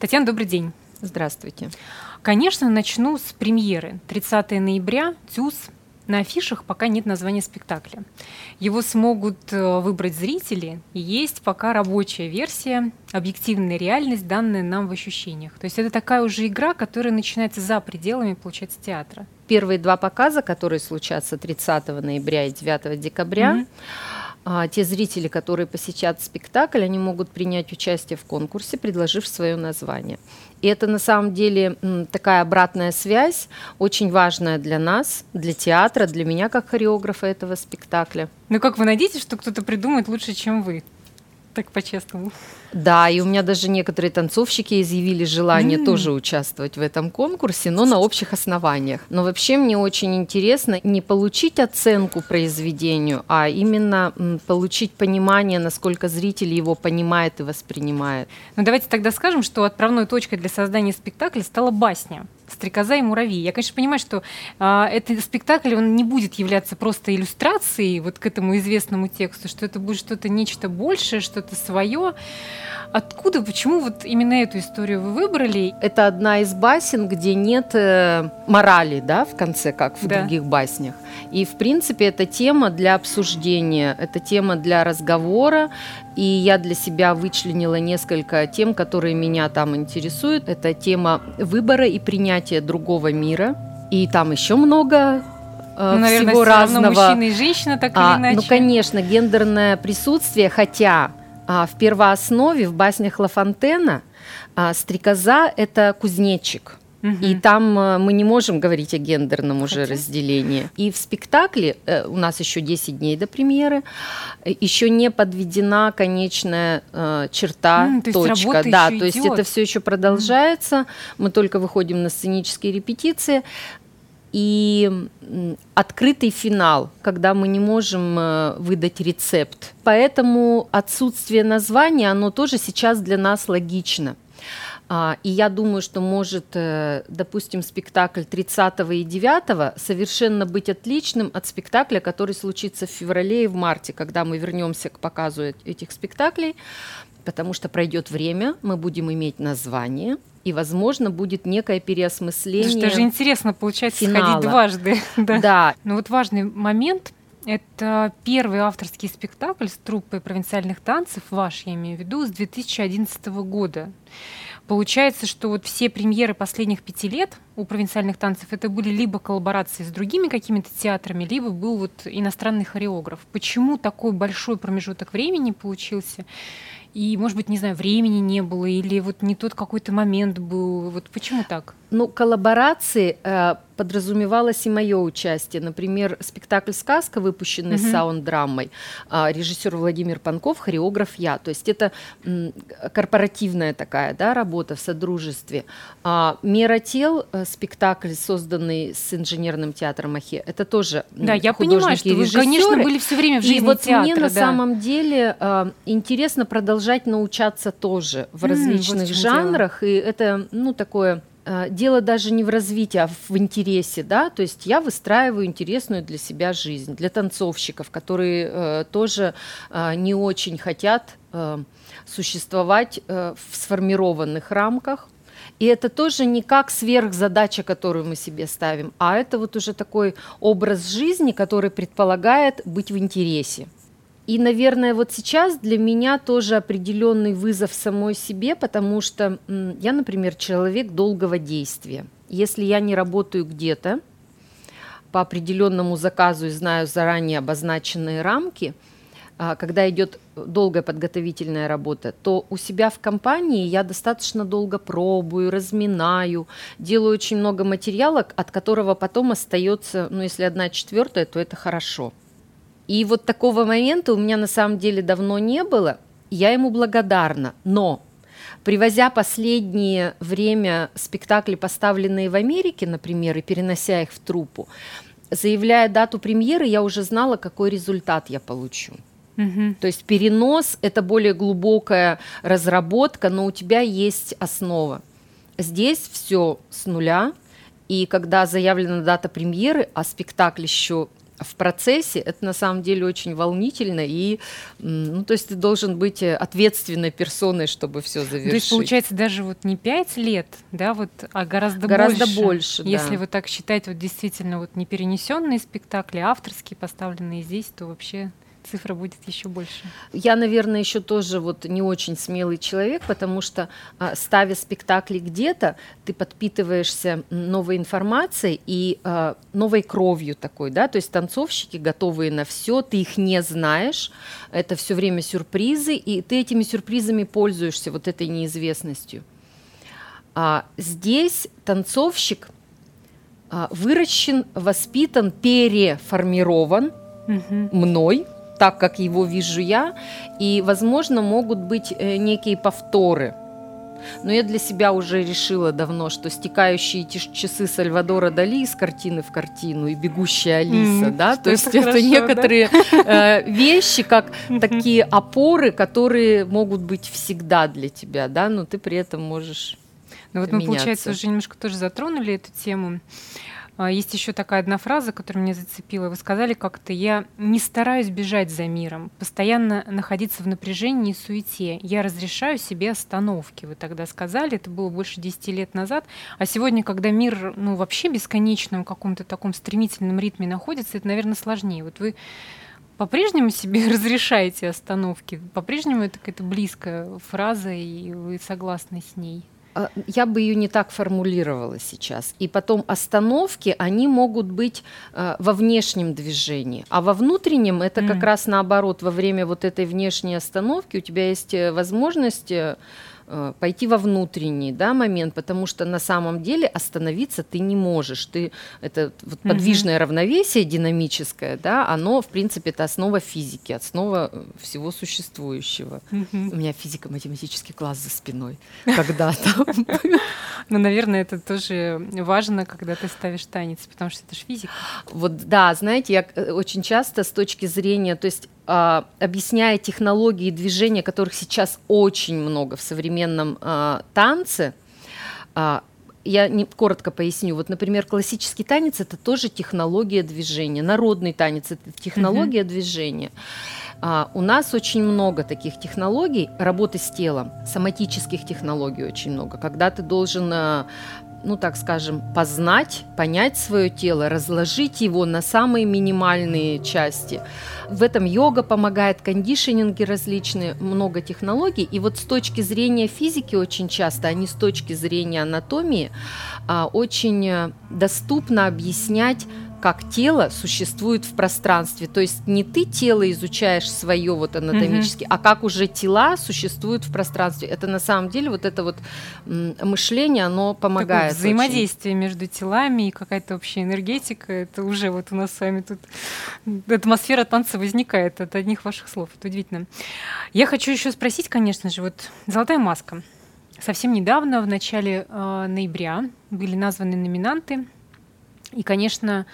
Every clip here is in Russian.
Татьяна, добрый день. Здравствуйте. Конечно, начну с премьеры. 30 ноября ТЮЗ. На афишах пока нет названия спектакля. Его смогут э, выбрать зрители, и есть пока рабочая версия, объективная реальность, данная нам в ощущениях. То есть это такая уже игра, которая начинается за пределами, получается, театра. Первые два показа, которые случатся 30 ноября и 9 декабря, mm-hmm а, те зрители, которые посещают спектакль, они могут принять участие в конкурсе, предложив свое название. И это на самом деле такая обратная связь, очень важная для нас, для театра, для меня как хореографа этого спектакля. Ну как вы надеетесь, что кто-то придумает лучше, чем вы? Так по-честному. Да, и у меня даже некоторые танцовщики изъявили желание mm. тоже участвовать в этом конкурсе, но на общих основаниях. Но вообще мне очень интересно не получить оценку произведению, а именно получить понимание, насколько зритель его понимает и воспринимает. Ну давайте тогда скажем, что отправной точкой для создания спектакля стала басня. «Стрекоза и муравьи». Я, конечно, понимаю, что э, этот спектакль, он не будет являться просто иллюстрацией вот к этому известному тексту, что это будет что-то нечто большее, что-то свое. Откуда, почему вот именно эту историю вы выбрали? Это одна из басен, где нет э, морали, да, в конце, как в да. других баснях. И, в принципе, это тема для обсуждения, это тема для разговора, и я для себя вычленила несколько тем, которые меня там интересуют. Это тема выбора и принятия другого мира, и там еще много э, ну, наверное, всего разного. мужчина и женщина, так а, или иначе. Ну, конечно, гендерное присутствие, хотя а, в первооснове в баснях Лафонтена а, стрекоза – это кузнечик. Угу. И там э, мы не можем говорить о гендерном уже Хотя? разделении. И в спектакле, э, у нас еще 10 дней до премьеры, э, еще не подведена конечная черта, mm, то точка. да, то есть это все еще продолжается. Mm. Мы только выходим на сценические репетиции и открытый финал, когда мы не можем выдать рецепт. Поэтому отсутствие названия, оно тоже сейчас для нас логично. А, и я думаю, что может, э, допустим, спектакль 30 и 9 совершенно быть отличным от спектакля, который случится в феврале и в марте, когда мы вернемся к показу этих спектаклей, потому что пройдет время, мы будем иметь название, и, возможно, будет некое переосмысление. Что же интересно, получается, финала. сходить дважды. да. да. Но вот важный момент это первый авторский спектакль с труппой провинциальных танцев, ваш, я имею в виду, с 2011 года. Получается, что вот все премьеры последних пяти лет у провинциальных танцев это были либо коллаборации с другими какими-то театрами, либо был вот иностранный хореограф. Почему такой большой промежуток времени получился? и, может быть, не знаю, времени не было, или вот не тот какой-то момент был. Вот почему так? Ну, коллаборации э, подразумевалось и мое участие. Например, спектакль «Сказка», выпущенный uh-huh. саунд-драмой, э, режиссер Владимир Панков, хореограф я. То есть это м, корпоративная такая да, работа в содружестве. А «Мера тел», э, спектакль, созданный с инженерным театром Ахе, это тоже Да, я понимаю, что вы, конечно, были все время в жизни И вот театра, мне да. на самом деле э, интересно продолжать научаться тоже в различных mm, вот жанрах, дело. и это, ну, такое дело даже не в развитии, а в интересе, да, то есть я выстраиваю интересную для себя жизнь, для танцовщиков, которые э, тоже э, не очень хотят э, существовать э, в сформированных рамках, и это тоже не как сверхзадача, которую мы себе ставим, а это вот уже такой образ жизни, который предполагает быть в интересе. И, наверное, вот сейчас для меня тоже определенный вызов самой себе, потому что я, например, человек долгого действия. Если я не работаю где-то по определенному заказу и знаю заранее обозначенные рамки, а, когда идет долгая подготовительная работа, то у себя в компании я достаточно долго пробую, разминаю, делаю очень много материала, от которого потом остается, ну, если одна четвертая, то это хорошо. И вот такого момента у меня на самом деле давно не было. Я ему благодарна. Но привозя последнее время спектакли, поставленные в Америке, например, и перенося их в труппу, заявляя дату премьеры, я уже знала, какой результат я получу. Угу. То есть перенос – это более глубокая разработка, но у тебя есть основа. Здесь все с нуля, и когда заявлена дата премьеры, а спектакль еще в процессе, это на самом деле очень волнительно, и, ну, то есть ты должен быть ответственной персоной, чтобы все завершить. То есть, получается, даже вот не пять лет, да, вот, а гораздо, гораздо больше. больше Если да. вот так считать, вот действительно вот не перенесенные спектакли, а авторские поставленные здесь, то вообще цифра будет еще больше. Я, наверное, еще тоже вот не очень смелый человек, потому что а, ставя спектакли где-то, ты подпитываешься новой информацией и а, новой кровью такой, да, то есть танцовщики готовые на все, ты их не знаешь, это все время сюрпризы, и ты этими сюрпризами пользуешься вот этой неизвестностью. А здесь танцовщик а, выращен, воспитан, переформирован угу. мной, так, как его вижу я, и, возможно, могут быть э, некие повторы. Но я для себя уже решила давно, что стекающие часы Сальвадора Дали из картины в картину и бегущая Алиса, mm, да, то есть это, хорошо, некоторые да? э, вещи, как такие опоры, которые могут быть всегда для тебя, да, но ты при этом можешь. Ну вот меняться. мы, получается, уже немножко тоже затронули эту тему. Есть еще такая одна фраза, которая меня зацепила. Вы сказали как-то, я не стараюсь бежать за миром, постоянно находиться в напряжении и суете. Я разрешаю себе остановки. Вы тогда сказали, это было больше 10 лет назад. А сегодня, когда мир ну, вообще бесконечном каком-то таком стремительном ритме находится, это, наверное, сложнее. Вот вы по-прежнему себе разрешаете остановки? По-прежнему это какая-то близкая фраза, и вы согласны с ней? А, я бы ее не так формулировала сейчас. И потом остановки, они могут быть э, во внешнем движении, а во внутреннем это mm. как раз наоборот. Во время вот этой внешней остановки у тебя есть э, возможность Э, пойти во внутренний да, момент, потому что на самом деле остановиться ты не можешь. Ты, это вот подвижное угу. равновесие динамическое, да, оно, в принципе, это основа физики, основа э, всего существующего. Угу. У меня физико-математический класс за спиной когда-то. Ну, наверное, это тоже важно, когда ты ставишь танец, потому что это же физика. Вот, да, знаете, я э, очень часто с точки зрения, то есть а, объясняя технологии движения, которых сейчас очень много в современном а, танце, а, я не, коротко поясню. Вот, например, классический танец это тоже технология движения, народный танец это технология mm-hmm. движения. А, у нас очень много таких технологий работы с телом, соматических технологий очень много, когда ты должен а, ну так скажем, познать, понять свое тело, разложить его на самые минимальные части. В этом йога помогает, кондишнинги различные, много технологий. И вот с точки зрения физики очень часто, а не с точки зрения анатомии, а, очень э, доступно объяснять как тело существует в пространстве. То есть не ты тело изучаешь свое вот анатомически, угу. а как уже тела существуют в пространстве. Это на самом деле вот это вот мышление, оно помогает. Такое взаимодействие очень. между телами и какая-то общая энергетика. Это уже вот у нас с вами тут атмосфера танца возникает от одних ваших слов. Это удивительно. Я хочу еще спросить, конечно же, вот «Золотая маска». Совсем недавно, в начале э, ноября, были названы номинанты и, конечно,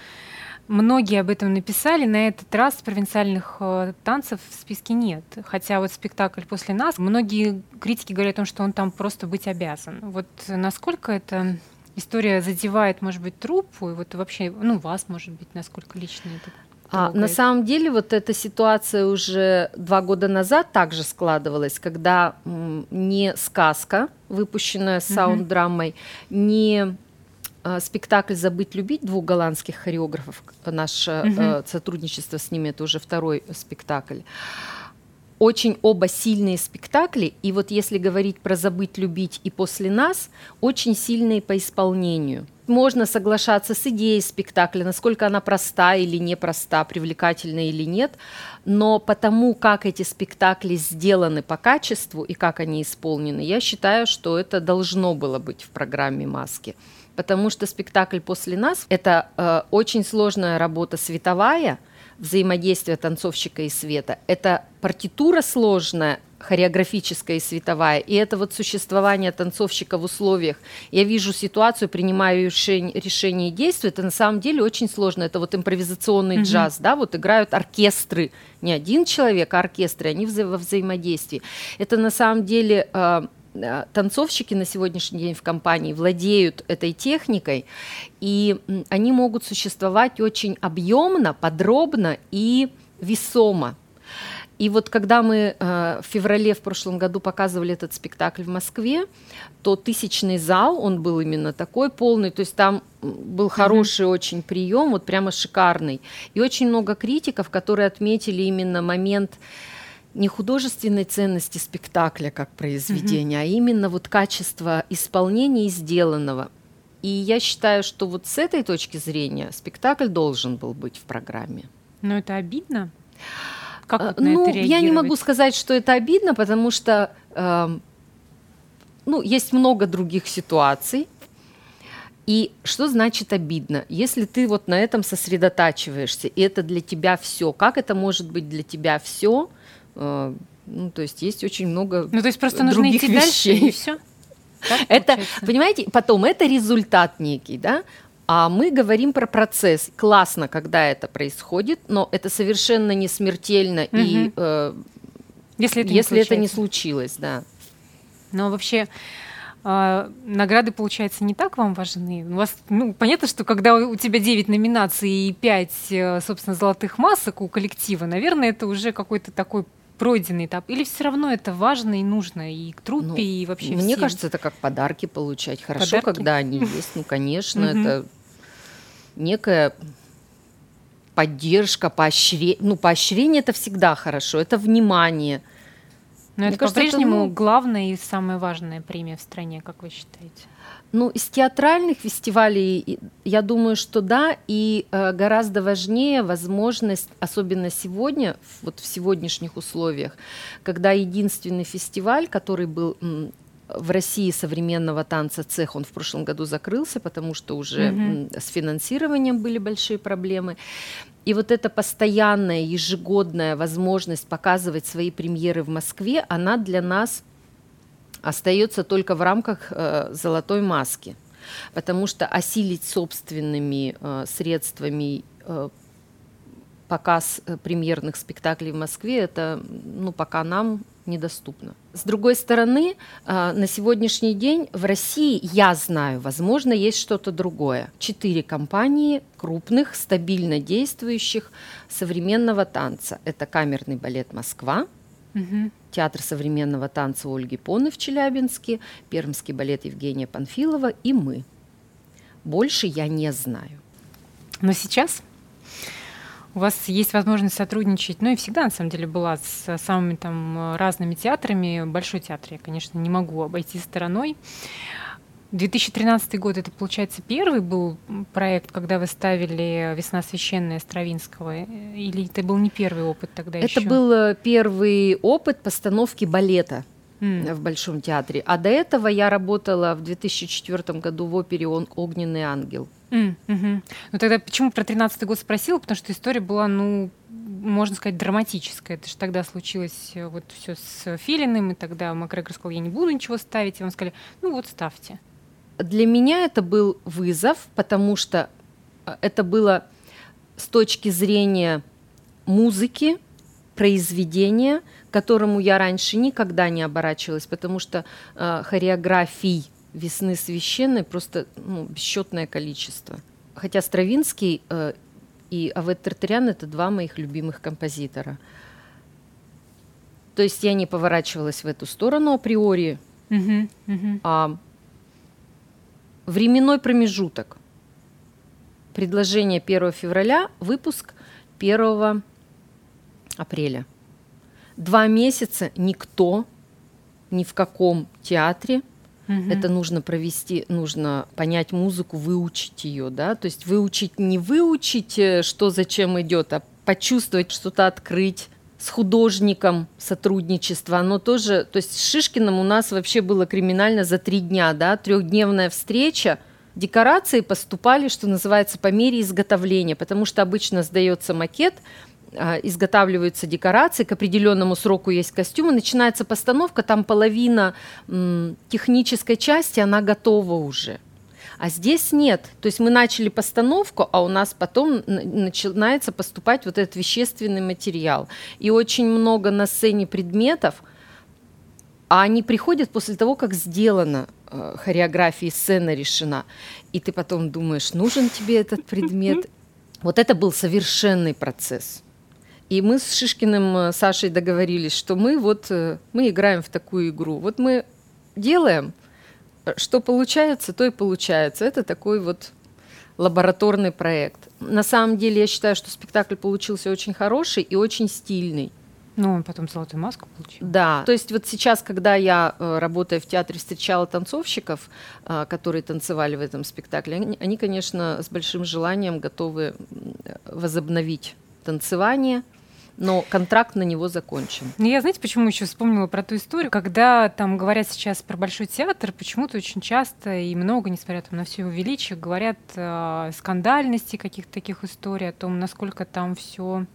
многие об этом написали. На этот раз провинциальных э, танцев в списке нет. Хотя вот спектакль «После нас», многие критики говорят о том, что он там просто быть обязан. Вот насколько эта история задевает, может быть, труппу, и вот вообще, ну, вас, может быть, насколько лично это а, на самом деле вот эта ситуация уже два года назад также складывалась, когда не сказка, выпущенная саунд-драмой, mm-hmm. не спектакль «Забыть любить» двух голландских хореографов, наше угу. сотрудничество с ними, это уже второй спектакль. Очень оба сильные спектакли, и вот если говорить про «Забыть любить» и «После нас», очень сильные по исполнению. Можно соглашаться с идеей спектакля, насколько она проста или непроста, привлекательна или нет, но потому, как эти спектакли сделаны по качеству и как они исполнены, я считаю, что это должно было быть в программе «Маски» потому что спектакль «После нас» — это э, очень сложная работа световая, взаимодействие танцовщика и света. Это партитура сложная, хореографическая и световая, и это вот существование танцовщика в условиях. Я вижу ситуацию, принимаю решение, решение и действия, это на самом деле очень сложно. Это вот импровизационный mm-hmm. джаз, да, вот играют оркестры, не один человек, а оркестры, они вза- во взаимодействии. Это на самом деле э, танцовщики на сегодняшний день в компании владеют этой техникой, и они могут существовать очень объемно, подробно и весомо. И вот когда мы э, в феврале в прошлом году показывали этот спектакль в Москве, то тысячный зал, он был именно такой полный, то есть там был хороший mm-hmm. очень прием, вот прямо шикарный. И очень много критиков, которые отметили именно момент не художественной ценности спектакля как произведения, mm-hmm. а именно вот качество исполнения и сделанного. И я считаю, что вот с этой точки зрения спектакль должен был быть в программе. Но это обидно. Как вот на ну, это я не могу сказать, что это обидно, потому что э, ну, есть много других ситуаций. И что значит обидно? Если ты вот на этом сосредотачиваешься, и это для тебя все, как это может быть для тебя все? Э, ну, то есть есть очень много Ну, то есть просто нужно идти вещей. дальше, и все? это, понимаете, потом это результат некий, да? А мы говорим про процесс. Классно, когда это происходит, но это совершенно не смертельно угу. и э, если, это, если не это не случилось, да. Но вообще э, награды, получается, не так вам важны? У вас, ну, понятно, что когда у тебя 9 номинаций и 5, э, собственно, золотых масок у коллектива, наверное, это уже какой-то такой пройденный этап? Или все равно это важно и нужно и к труппе, ну, и вообще Мне всем? кажется, это как подарки получать. Хорошо, подарки? когда они есть. Ну, конечно, это некая поддержка, поощрение. Ну, поощрение это всегда хорошо, это внимание. Но это по-прежнему ну, главная и самая важная премия в стране, как вы считаете? Ну, из театральных фестивалей, я думаю, что да, и э, гораздо важнее возможность, особенно сегодня, вот в сегодняшних условиях, когда единственный фестиваль, который был в России современного танца цех, он в прошлом году закрылся, потому что уже mm-hmm. с финансированием были большие проблемы. И вот эта постоянная, ежегодная возможность показывать свои премьеры в Москве, она для нас остается только в рамках э, золотой маски, потому что осилить собственными э, средствами э, показ премьерных спектаклей в Москве, это ну, пока нам недоступно. С другой стороны, на сегодняшний день в России, я знаю, возможно, есть что-то другое. Четыре компании крупных, стабильно действующих современного танца. Это камерный балет «Москва», угу. Театр современного танца Ольги Поны в Челябинске, Пермский балет Евгения Панфилова и мы. Больше я не знаю. Но сейчас у вас есть возможность сотрудничать, ну и всегда, на самом деле, была с самыми там разными театрами. Большой театр я, конечно, не могу обойти стороной. 2013 год это, получается, первый был проект, когда вы ставили «Весна священная» Стравинского? Или это был не первый опыт тогда это еще? Это был э, первый опыт постановки балета mm. в Большом театре. А до этого я работала в 2004 году в опере «Огненный ангел». Mm, угу. Ну тогда почему про 13 год спросила? Потому что история была, ну, можно сказать, драматическая. Это же тогда случилось э, вот все с Филиным, и тогда Макгрегор сказал, я не буду ничего ставить, и вам сказали, ну вот ставьте для меня это был вызов, потому что э, это было с точки зрения музыки, произведения, к которому я раньше никогда не оборачивалась, потому что э, хореографий «Весны священной» просто ну, бесчетное количество. Хотя Стравинский э, и Авет Тартарян – это два моих любимых композитора. То есть я не поворачивалась в эту сторону априори, uh-huh, uh-huh. а Временной промежуток. Предложение 1 февраля, выпуск 1 апреля. Два месяца никто ни в каком театре Угу. Это нужно провести, нужно понять музыку, выучить ее, да, то есть выучить не выучить, э, что зачем идет, а почувствовать что-то, открыть с художником сотрудничество, оно тоже, то есть с Шишкиным у нас вообще было криминально за три дня, да, трехдневная встреча, декорации поступали, что называется, по мере изготовления, потому что обычно сдается макет, а, изготавливаются декорации, к определенному сроку есть костюмы, начинается постановка, там половина м, технической части, она готова уже. А здесь нет. То есть мы начали постановку, а у нас потом начинается поступать вот этот вещественный материал. И очень много на сцене предметов, А они приходят после того, как сделана э, хореография и сцена решена. И ты потом думаешь, нужен тебе этот предмет. Вот это был совершенный процесс. И мы с Шишкиным э, Сашей договорились, что мы вот э, мы играем в такую игру. Вот мы делаем, что получается, то и получается. Это такой вот лабораторный проект. На самом деле я считаю, что спектакль получился очень хороший и очень стильный. Ну, он потом золотую маску получил. Да. То есть вот сейчас, когда я, работая в театре, встречала танцовщиков, которые танцевали в этом спектакле, они, они конечно, с большим желанием готовы возобновить танцевание – но контракт на него закончен. Ну, я, знаете, почему еще вспомнила про ту историю, когда там говорят сейчас про Большой театр, почему-то очень часто и много, несмотря там, на все его величие, говорят о скандальности каких-то таких историй, о том, насколько там все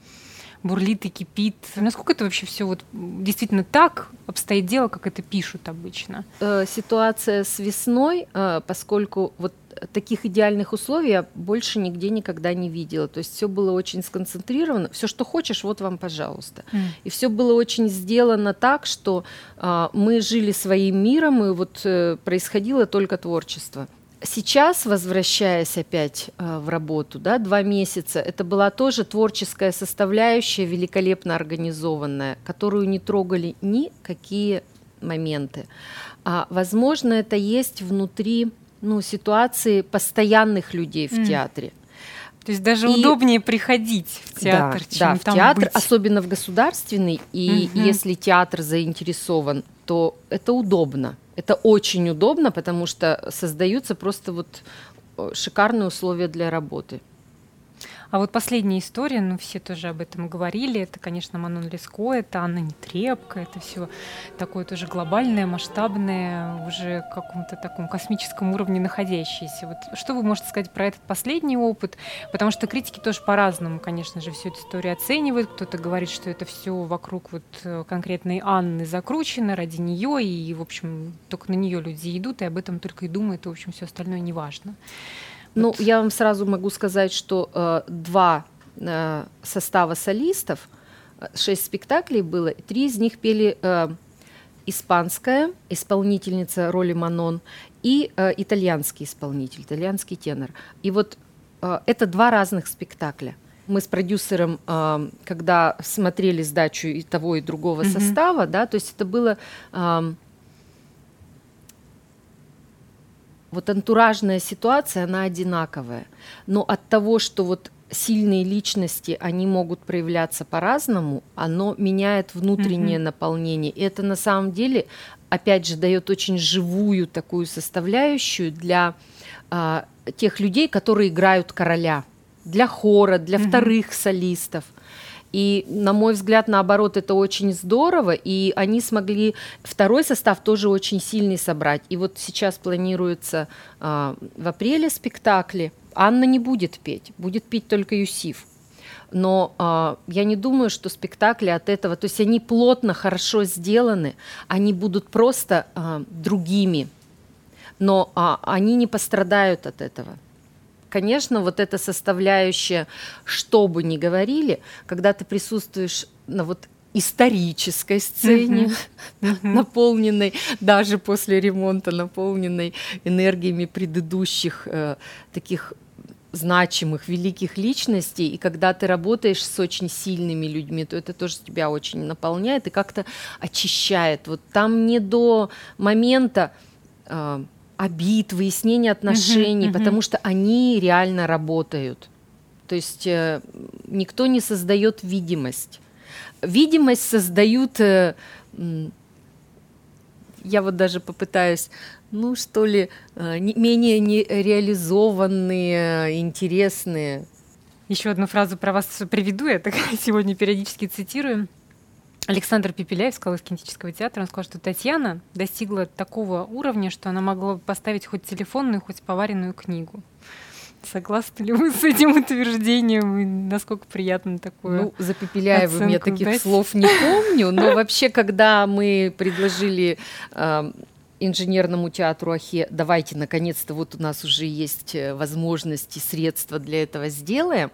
бурлит и кипит. Насколько это вообще все вот действительно так обстоит дело, как это пишут обычно? Э, ситуация с весной, э, поскольку вот таких идеальных условий я больше нигде никогда не видела. То есть все было очень сконцентрировано. Все, что хочешь, вот вам, пожалуйста. Mm. И все было очень сделано так, что а, мы жили своим миром, и вот э, происходило только творчество. Сейчас, возвращаясь опять э, в работу, да, два месяца, это была тоже творческая составляющая, великолепно организованная, которую не трогали никакие моменты. А, возможно, это есть внутри ну, ситуации постоянных людей в mm. театре. То есть даже и... удобнее приходить в театр, да, чем да, там в театр, быть. особенно в государственный, и угу. если театр заинтересован, то это удобно. Это очень удобно, потому что создаются просто вот э, шикарные условия для работы. А вот последняя история, ну все тоже об этом говорили, это, конечно, Манон Леско, это Анна Нетребко, это все такое тоже глобальное, масштабное, уже в каком-то таком космическом уровне находящееся. Вот что вы можете сказать про этот последний опыт? Потому что критики тоже по-разному, конечно же, всю эту историю оценивают. Кто-то говорит, что это все вокруг вот э, конкретной Анны закручено ради нее, и, в общем, только на нее люди идут, и об этом только и думают, и, в общем, все остальное не важно. Ну, я вам сразу могу сказать, что э, два э, состава солистов, э, шесть спектаклей было, три из них пели э, испанская исполнительница роли Манон и э, итальянский исполнитель, итальянский тенор. И вот э, это два разных спектакля. Мы с продюсером, э, когда смотрели сдачу и того, и другого mm-hmm. состава, да, то есть это было... Э, вот антуражная ситуация, она одинаковая. Но от того, что вот сильные личности, они могут проявляться по-разному, оно меняет внутреннее mm-hmm. наполнение. И это на самом деле, опять же, дает очень живую такую составляющую для а, тех людей, которые играют короля, для хора, для mm-hmm. вторых солистов. И, на мой взгляд, наоборот, это очень здорово, и они смогли второй состав тоже очень сильный собрать. И вот сейчас планируется э, в апреле спектакли. Анна не будет петь, будет петь только Юсиф. Но э, я не думаю, что спектакли от этого, то есть они плотно, хорошо сделаны, они будут просто э, другими, но э, они не пострадают от этого конечно, вот эта составляющая, что бы ни говорили, когда ты присутствуешь на вот исторической сцене, наполненной даже после ремонта, наполненной энергиями предыдущих э, таких значимых, великих личностей, и когда ты работаешь с очень сильными людьми, то это тоже тебя очень наполняет и как-то очищает. Вот там не до момента э, обид, выяснения отношений, uh-huh. потому что они реально работают. То есть э, никто не создает видимость. Видимость создают, э, я вот даже попытаюсь, ну что ли, э, не, менее нереализованные, интересные. Еще одну фразу про вас приведу, я так сегодня периодически цитирую. Александр Пепеляев сказал из кинетического театра, он сказал, что Татьяна достигла такого уровня, что она могла поставить хоть телефонную, хоть поваренную книгу. Согласны ли вы с этим утверждением? И насколько приятно такое? Ну, за Пепеляевым я таких дать? слов не помню, но вообще, когда мы предложили э, инженерному театру Ахе, давайте, наконец-то, вот у нас уже есть э, возможности, средства для этого сделаем,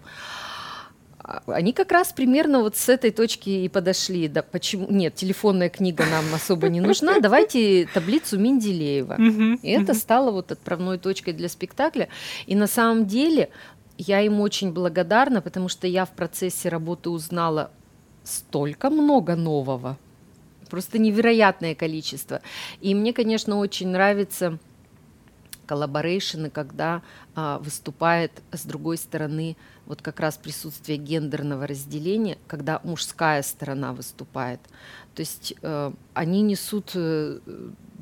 они как раз примерно вот с этой точки и подошли. Да, почему? Нет, телефонная книга нам особо не нужна. Давайте таблицу Менделеева. И это стало вот отправной точкой для спектакля. И на самом деле я им очень благодарна, потому что я в процессе работы узнала столько много нового. Просто невероятное количество. И мне, конечно, очень нравится collaboration ы, когда а, выступает с другой стороны вот как раз присутствие гендерного разделения, когда мужская сторона выступает. То есть э, они несут э,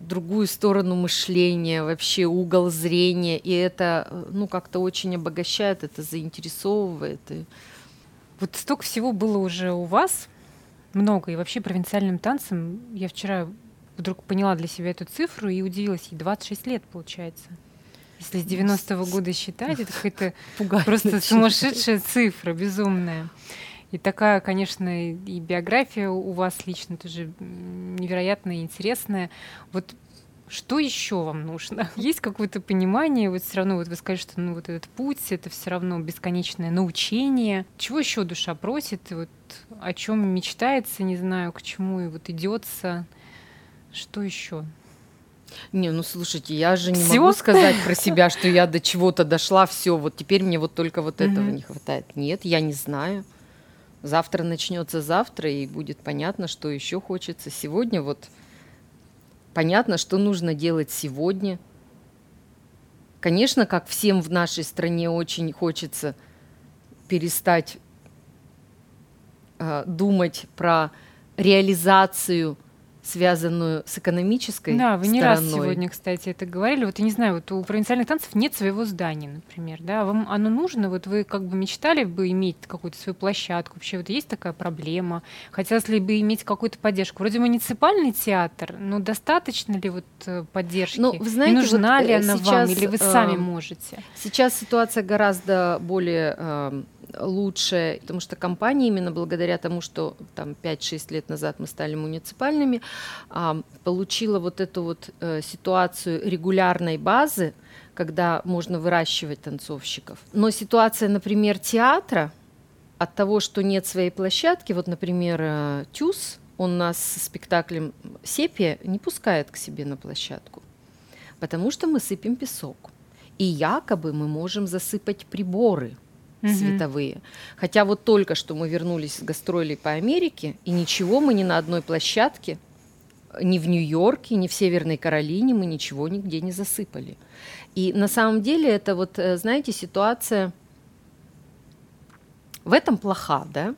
другую сторону мышления, вообще угол зрения, и это э, ну как-то очень обогащает, это заинтересовывает. И... Вот столько всего было уже у вас, много, и вообще провинциальным танцем я вчера вдруг поняла для себя эту цифру и удивилась, ей 26 лет получается. Если с 90-го года считать, это какая-то просто сумасшедшая цифра, безумная. И такая, конечно, и биография у вас лично тоже невероятная и интересная. Вот что еще вам нужно? Есть какое-то понимание? Вот все равно вот вы скажете, что ну вот этот путь это все равно бесконечное научение. Чего еще душа просит? Вот о чем мечтается, не знаю, к чему и вот идется. Что еще? Не, ну слушайте, я же не всё? могу сказать про себя, что я до чего-то дошла, все, вот теперь мне вот только вот этого не хватает. Нет, я не знаю. Завтра начнется завтра, и будет понятно, что еще хочется. Сегодня вот понятно, что нужно делать сегодня. Конечно, как всем в нашей стране очень хочется перестать э, думать про реализацию связанную с экономической Да, вы не раз сегодня, кстати, это говорили. Вот я не знаю, вот у провинциальных танцев нет своего здания, например, да, вам оно нужно? Вот вы как бы мечтали бы иметь какую-то свою площадку? Вообще вот есть такая проблема? Хотелось ли бы иметь какую-то поддержку? Вроде муниципальный театр, но достаточно ли вот э, поддержки? Ну, вы знаете, И нужна вот ли э, она сейчас, вам, или вы сами э, можете? Сейчас ситуация гораздо более э, лучше, потому что компании именно благодаря тому, что там 5-6 лет назад мы стали муниципальными, а, получила вот эту вот э, ситуацию регулярной базы, когда можно выращивать танцовщиков. Но ситуация, например, театра, от того, что нет своей площадки, вот, например, э, ТЮЗ, он нас с спектаклем «Сепия» не пускает к себе на площадку, потому что мы сыпем песок. И якобы мы можем засыпать приборы – угу. световые. Хотя вот только что мы вернулись с гастролей по Америке, и ничего мы ни на одной площадке, ни в Нью-Йорке, ни в Северной Каролине мы ничего нигде не засыпали. И на самом деле это вот, э, знаете, ситуация в этом плоха, да?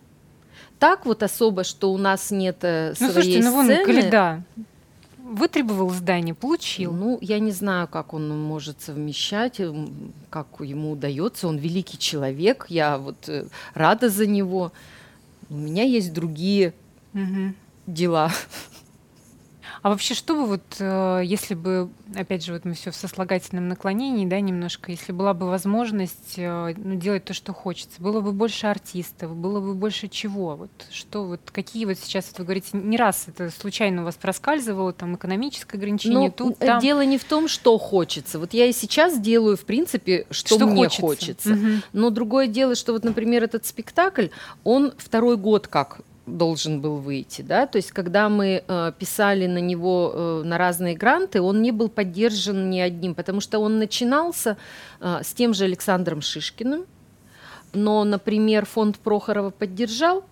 Так вот особо, что у нас нет э, ну, своей слушайте, ну, вон, сцены. Вытребовал здание, получил. Ну, я не знаю, как он может совмещать, как ему удается. Он великий человек, я вот э, рада за него. У меня есть другие угу. дела. А вообще, что бы вот, э, если бы, опять же, вот мы все в сослагательном наклонении, да, немножко, если была бы возможность э, ну, делать то, что хочется, было бы больше артистов, было бы больше чего? Вот что вот, какие вот сейчас, вот вы говорите, не раз это случайно у вас проскальзывало, там, экономическое ограничение, ну, тут, там. Дело не в том, что хочется. Вот я и сейчас делаю, в принципе, что, что мне хочется. хочется. Угу. Но другое дело, что вот, например, этот спектакль, он второй год как должен был выйти, да, то есть когда мы э, писали на него э, на разные гранты, он не был поддержан ни одним, потому что он начинался э, с тем же Александром Шишкиным, но, например, фонд Прохорова поддержал,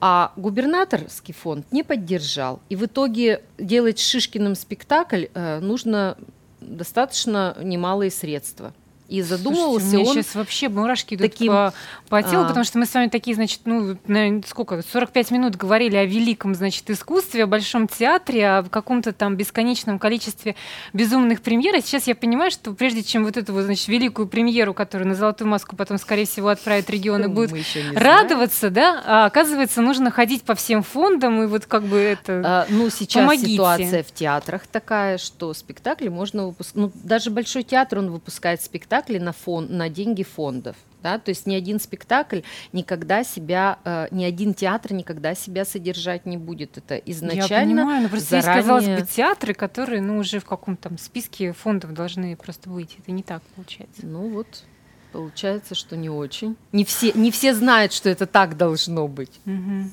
а губернаторский фонд не поддержал. И в итоге делать Шишкиным спектакль э, нужно достаточно немалые средства – и задумывался Слушайте, он... сейчас вообще мурашки идут таким... по, по телу, а... потому что мы с вами такие, значит, ну, наверное, сколько, 45 минут говорили о великом, значит, искусстве, о большом театре, о каком-то там бесконечном количестве безумных премьер. А сейчас я понимаю, что прежде чем вот эту, вот, значит, великую премьеру, которую на «Золотую маску» потом, скорее всего, отправят регионы, будут радоваться, да, а оказывается, нужно ходить по всем фондам и вот как бы это а, Ну, сейчас Помогите. ситуация в театрах такая, что спектакли можно выпускать, ну, даже Большой театр, он выпускает спектакли спектакли на, фон, на деньги фондов. Да? То есть ни один спектакль никогда себя, э, ни один театр никогда себя содержать не будет. Это изначально. Я понимаю, но просто заранее... есть, казалось бы, театры, которые ну, уже в каком-то списке фондов должны просто быть. Это не так получается. Ну вот. Получается, что не очень. Не все, не все знают, что это так должно быть. Угу.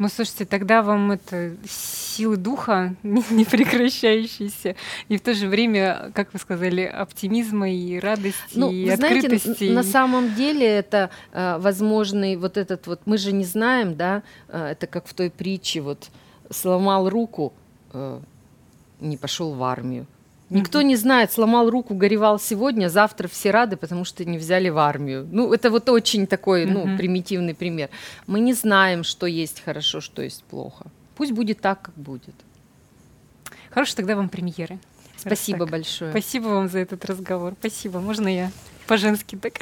Ну, слушайте, тогда вам это силы духа не прекращающиеся, и в то же время, как вы сказали, оптимизма и радости, ну, и вы открытости. Знаете, на самом деле это э, возможный вот этот вот, мы же не знаем, да, э, это как в той притче, вот сломал руку, э, не пошел в армию. Никто не знает, сломал руку, горевал сегодня, завтра все рады, потому что не взяли в армию. Ну, это вот очень такой, ну, примитивный пример. Мы не знаем, что есть хорошо, что есть плохо. Пусть будет так, как будет. Хорошо, тогда вам премьеры. Спасибо большое. Спасибо вам за этот разговор. Спасибо. Можно я по-женски так?